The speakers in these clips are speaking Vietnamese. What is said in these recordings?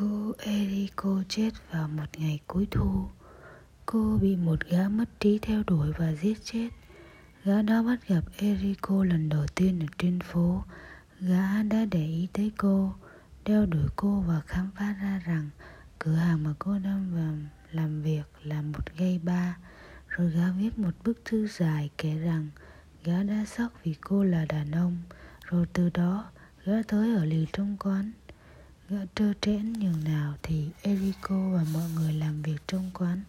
Cô Eriko chết vào một ngày cuối thu. Cô bị một gã mất trí theo đuổi và giết chết. Gã đó bắt gặp Eriko lần đầu tiên ở trên phố. Gã đã để ý tới cô, đeo đuổi cô và khám phá ra rằng cửa hàng mà cô đang vào làm việc là một gây ba. Rồi gã viết một bức thư dài kể rằng gã đã sốc vì cô là đàn ông. Rồi từ đó gã tới ở lì trong quán trơ trẽn nhường nào thì Eriko và mọi người làm việc trong quán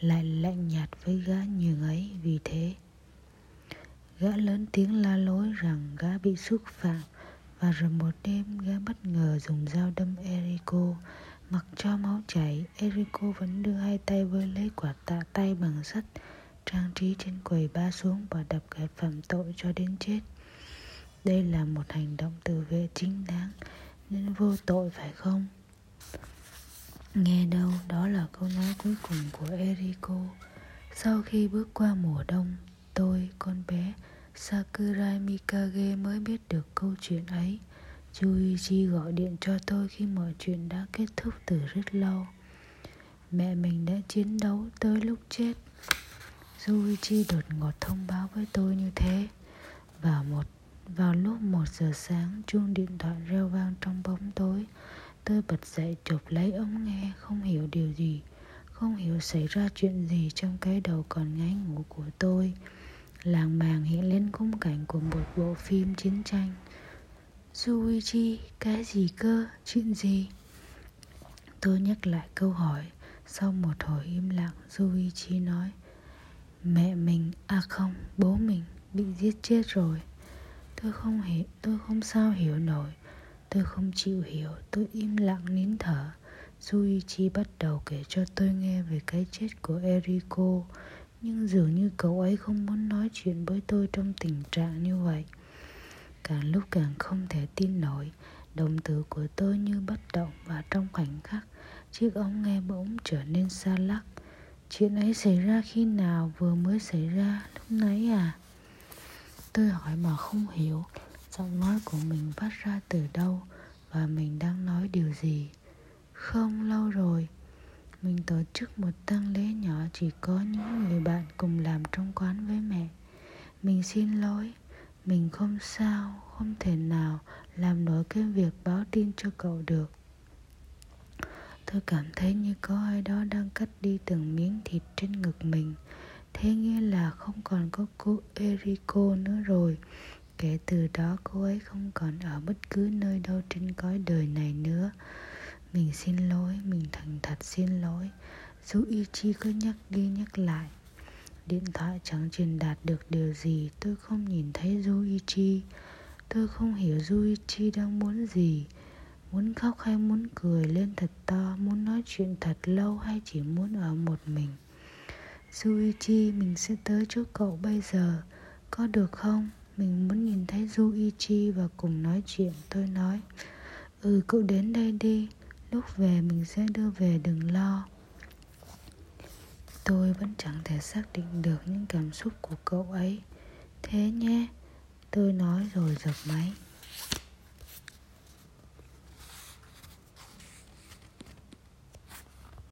lại lạnh nhạt với gã nhường ấy, vì thế. Gã lớn tiếng la lối rằng gã bị xúc phạm và rồi một đêm gã bất ngờ dùng dao đâm Eriko mặc cho máu chảy Eriko vẫn đưa hai tay với lấy quả tạ tay bằng sắt, trang trí trên quầy ba xuống và đập kẻ phạm tội cho đến chết đây là một hành động tự vệ chính đáng nên vô tội phải không? Nghe đâu, đó là câu nói cuối cùng của eriko. Sau khi bước qua mùa đông, tôi, con bé sakurai mikage mới biết được câu chuyện ấy. Chuichi gọi điện cho tôi khi mọi chuyện đã kết thúc từ rất lâu. Mẹ mình đã chiến đấu tới lúc chết. Chuichi đột ngột thông báo với tôi như thế. Và một vào lúc một giờ sáng, chuông điện thoại reo vang trong bóng tối. Tôi bật dậy chụp lấy ống nghe, không hiểu điều gì, không hiểu xảy ra chuyện gì trong cái đầu còn ngáy ngủ của tôi. Làng màng hiện lên khung cảnh của một bộ phim chiến tranh. Suichi, cái gì cơ, chuyện gì? Tôi nhắc lại câu hỏi, sau một hồi im lặng, Suichi nói Mẹ mình, à không, bố mình bị giết chết rồi Tôi không hiểu, tôi không sao hiểu nổi. Tôi không chịu hiểu, tôi im lặng nín thở. Yuichi bắt đầu kể cho tôi nghe về cái chết của Eriko. Nhưng dường như cậu ấy không muốn nói chuyện với tôi trong tình trạng như vậy. Càng lúc càng không thể tin nổi Đồng tử của tôi như bất động và trong khoảnh khắc Chiếc ống nghe bỗng trở nên xa lắc. Chuyện ấy xảy ra khi nào vừa mới xảy ra lúc nãy à? Tôi hỏi mà không hiểu, Giọng nói của mình phát ra từ đâu Và mình đang nói điều gì? Không, lâu rồi. Mình tổ chức một tang lễ nhỏ Chỉ có những người bạn cùng làm trong quán với mẹ. Mình xin lỗi. Mình không sao, Không thể nào làm nổi cái việc báo tin cho cậu được. Tôi cảm thấy như có ai đó đang cắt đi từng miếng thịt trên ngực mình. Thế nghĩa là không còn có cô Eriko nữa rồi. Kể từ đó cô ấy không còn ở bất cứ nơi đâu trên cõi đời này nữa. Mình xin lỗi, mình thành thật xin lỗi. Dù Ichi cứ nhắc đi nhắc lại Điện thoại chẳng truyền đạt được điều gì. Tôi không nhìn thấy Yuichi Tôi không hiểu Yuichi đang muốn gì. Muốn khóc hay muốn cười lên thật to Muốn nói chuyện thật lâu hay chỉ muốn ở một mình? Yuichi mình sẽ tới chỗ cậu bây giờ. Có được không? Mình muốn nhìn thấy Yuichi và cùng nói chuyện, Tôi nói. Ừ cậu đến đây đi. Lúc về, mình sẽ đưa về, đừng lo. Tôi vẫn chẳng thể xác định được những cảm xúc của cậu ấy. Thế nhé, Tôi nói rồi giật máy.